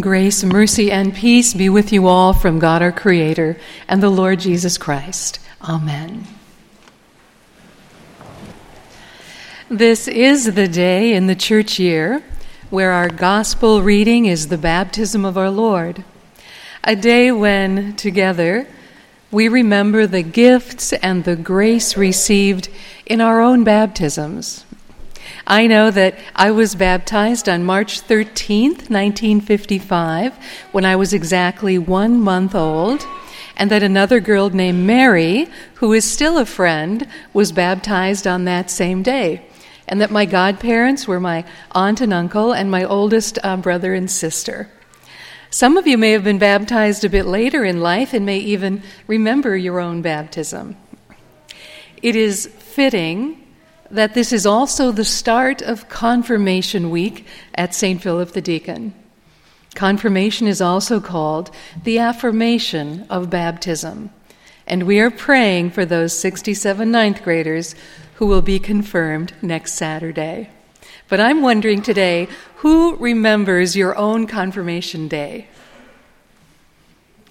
Grace, mercy, and peace be with you all from God our Creator and the Lord Jesus Christ. Amen. This is the day in the church year where our gospel reading is the baptism of our Lord. A day when, together, we remember the gifts and the grace received in our own baptisms I know that I was baptized on March 13th, 1955, when I was exactly one month old, and that another girl named Mary, who is still a friend, was baptized on that same day, and that my godparents were my aunt and uncle and my oldest uh, brother and sister. Some of you may have been baptized a bit later in life and may even remember your own baptism. It is fitting that this is also the start of Confirmation Week at St. Philip the Deacon. Confirmation is also called the affirmation of baptism. And we are praying for those 67 ninth graders who will be confirmed next Saturday. But I'm wondering today who remembers your own confirmation day?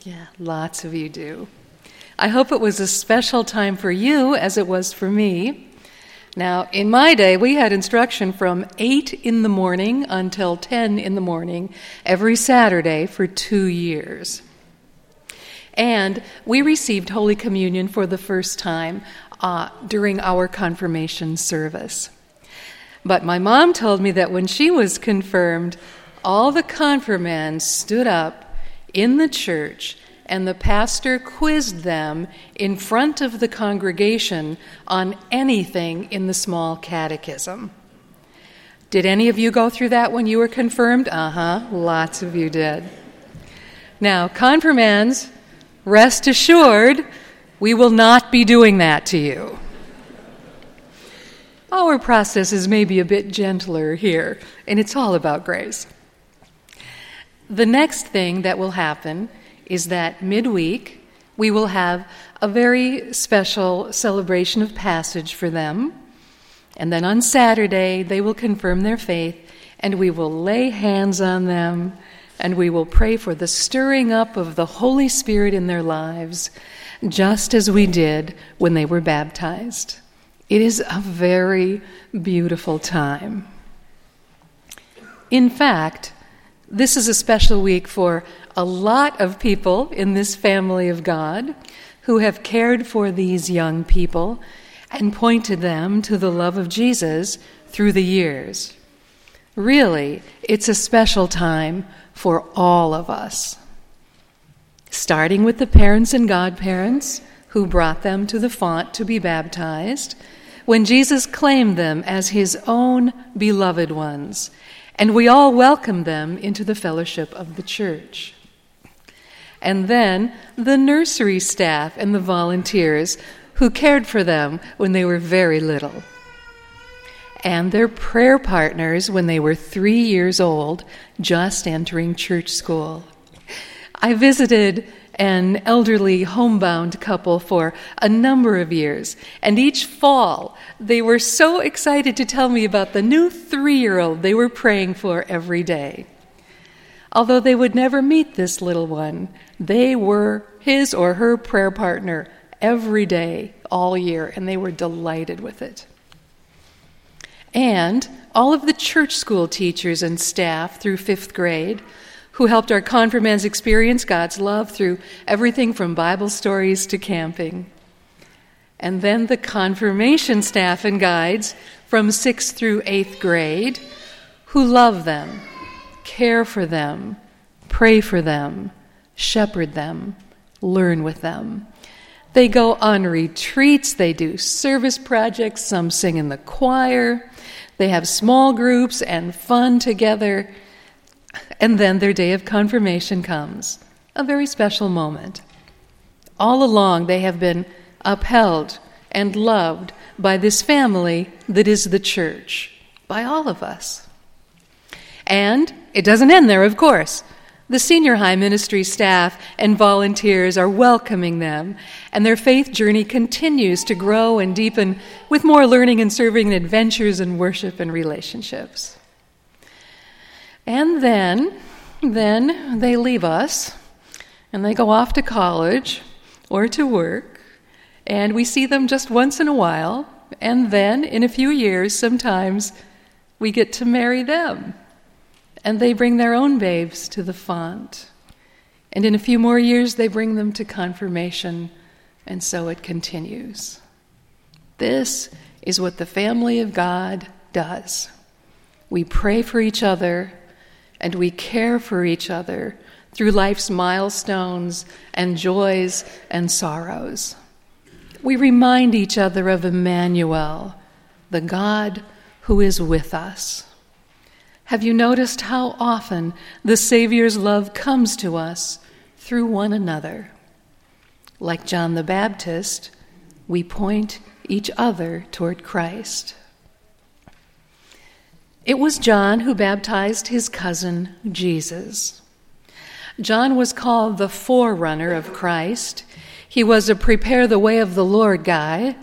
Yeah, lots of you do. I hope it was a special time for you as it was for me. Now, in my day, we had instruction from 8 in the morning until 10 in the morning every Saturday for two years. And we received Holy Communion for the first time uh, during our confirmation service. But my mom told me that when she was confirmed, all the confirmands stood up in the church and the pastor quizzed them in front of the congregation on anything in the small catechism. Did any of you go through that when you were confirmed? Uh huh, lots of you did. Now, confirmands, rest assured, we will not be doing that to you. Our process is maybe a bit gentler here, and it's all about grace. The next thing that will happen is that midweek we will have a very special celebration of passage for them. And then on Saturday, they will confirm their faith, and we will lay hands on them, and we will pray for the stirring up of the Holy Spirit in their lives, just as we did when they were baptized. It is a very beautiful time. In fact, this is a special week for a lot of people in this family of God who have cared for these young people and pointed them to the love of Jesus through the years. Really, it's a special time for all of us. Starting with the parents and godparents who brought them to the font to be baptized, when Jesus claimed them as his own beloved ones, and we all welcomed them into the fellowship of the church and then the nursery staff and the volunteers who cared for them when they were very little, and their prayer partners when they were three years old, just entering church school. I visited an elderly homebound couple for a number of years, and each fall they were so excited to tell me about the new three year old they were praying for every day. Although they would never meet this little one, they were his or her prayer partner every day, all year, and they were delighted with it. And all of the church school teachers and staff through fifth grade who helped our confirmands experience God's love through everything from Bible stories to camping. And then the confirmation staff and guides from sixth through eighth grade who love them care for them, pray for them, shepherd them, learn with them. They go on retreats, they do service projects, some sing in the choir, they have small groups and fun together, and then their day of confirmation comes, a very special moment. All along, they have been upheld and loved by this family that is the church, by all of us. And it doesn't end there, of course. The senior high ministry staff and volunteers are welcoming them, and their faith journey continues to grow and deepen with more learning and serving and adventures and worship and relationships. And then then they leave us and they go off to college or to work, and we see them just once in a while, and then in a few years, sometimes we get to marry them, and they bring their own babes to the font. And in a few more years, they bring them to confirmation, and so it continues. This is what the family of God does. We pray for each other and we care for each other through life's milestones and joys and sorrows. We remind each other of Emmanuel, the God who is with us. Have you noticed how often the Savior's love comes to us through one another? Like John the Baptist, we point each other toward Christ. It was John who baptized his cousin Jesus. John was called the forerunner of Christ. He was a prepare the way of the Lord guy.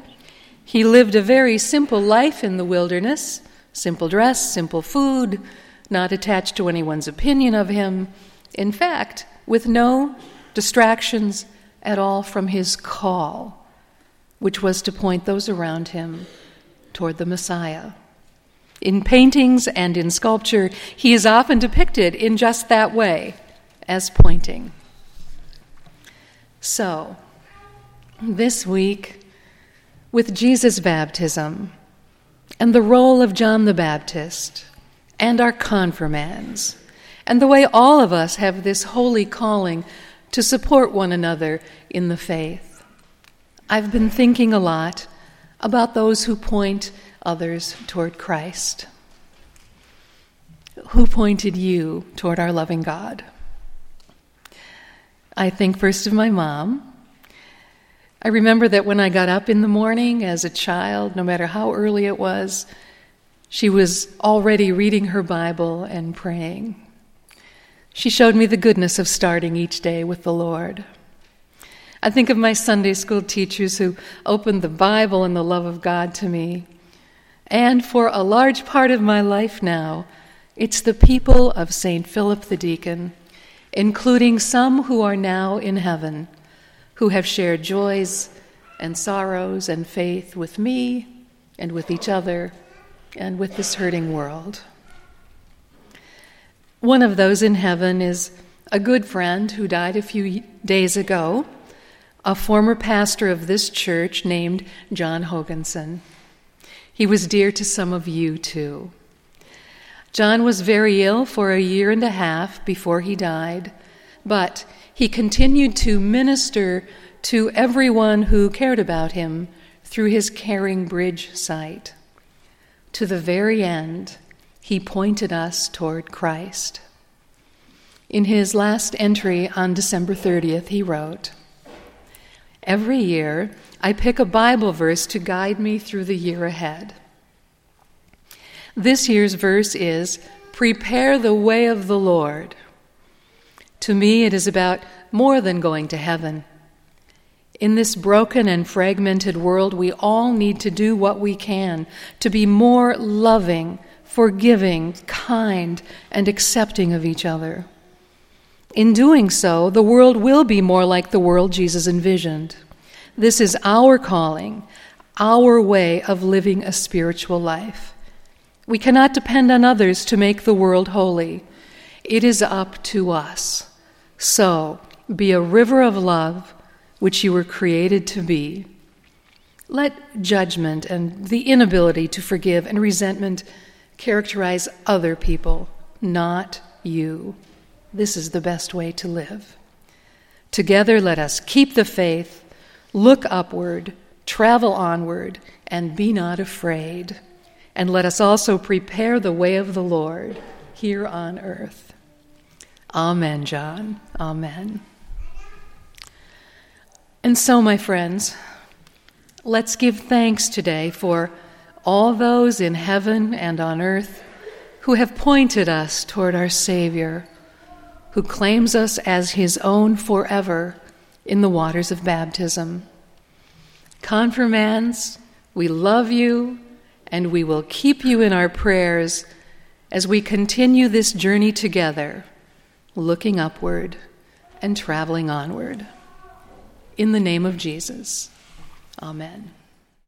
He lived a very simple life in the wilderness simple dress, simple food, not attached to anyone's opinion of him. In fact, with no distractions at all from his call, which was to point those around him toward the Messiah. In paintings and in sculpture, he is often depicted in just that way, as pointing. So, this week, with Jesus' baptism and the role of John the Baptist and our confirmands, and the way all of us have this holy calling to support one another in the faith, I've been thinking a lot about those who point others toward Christ. Who pointed you toward our loving God? I think first of my mom. I remember that when I got up in the morning as a child, no matter how early it was, she was already reading her Bible and praying. She showed me the goodness of starting each day with the Lord. I think of my Sunday school teachers who opened the Bible and the love of God to me. And for a large part of my life now, it's the people of St. Philip the Deacon, including some who are now in heaven, who have shared joys and sorrows and faith with me and with each other and with this hurting world. One of those in heaven is a good friend who died a few days ago, a former pastor of this church named John Hoganson. He was dear to some of you too. John was very ill for a year and a half before he died, but he continued to minister to everyone who cared about him through his Caring Bridge site. To the very end, he pointed us toward Christ. In his last entry on December 30th, he wrote Every year, I pick a Bible verse to guide me through the year ahead. This year's verse is Prepare the way of the Lord. To me, it is about more than going to heaven. In this broken and fragmented world, we all need to do what we can to be more loving, forgiving, kind, and accepting of each other. In doing so, the world will be more like the world Jesus envisioned. This is our calling, our way of living a spiritual life. We cannot depend on others to make the world holy. It is up to us. So, be a river of love, which you were created to be. Let judgment and the inability to forgive and resentment characterize other people, not you. This is the best way to live. Together, let us keep the faith, look upward, travel onward, and be not afraid. And let us also prepare the way of the Lord here on earth. Amen, John. Amen. And so, my friends, let's give thanks today for all those in heaven and on earth who have pointed us toward our Savior who claims us as his own forever in the waters of baptism. Confirmands, we love you and we will keep you in our prayers as we continue this journey together looking upward and traveling onward. In the name of Jesus, amen.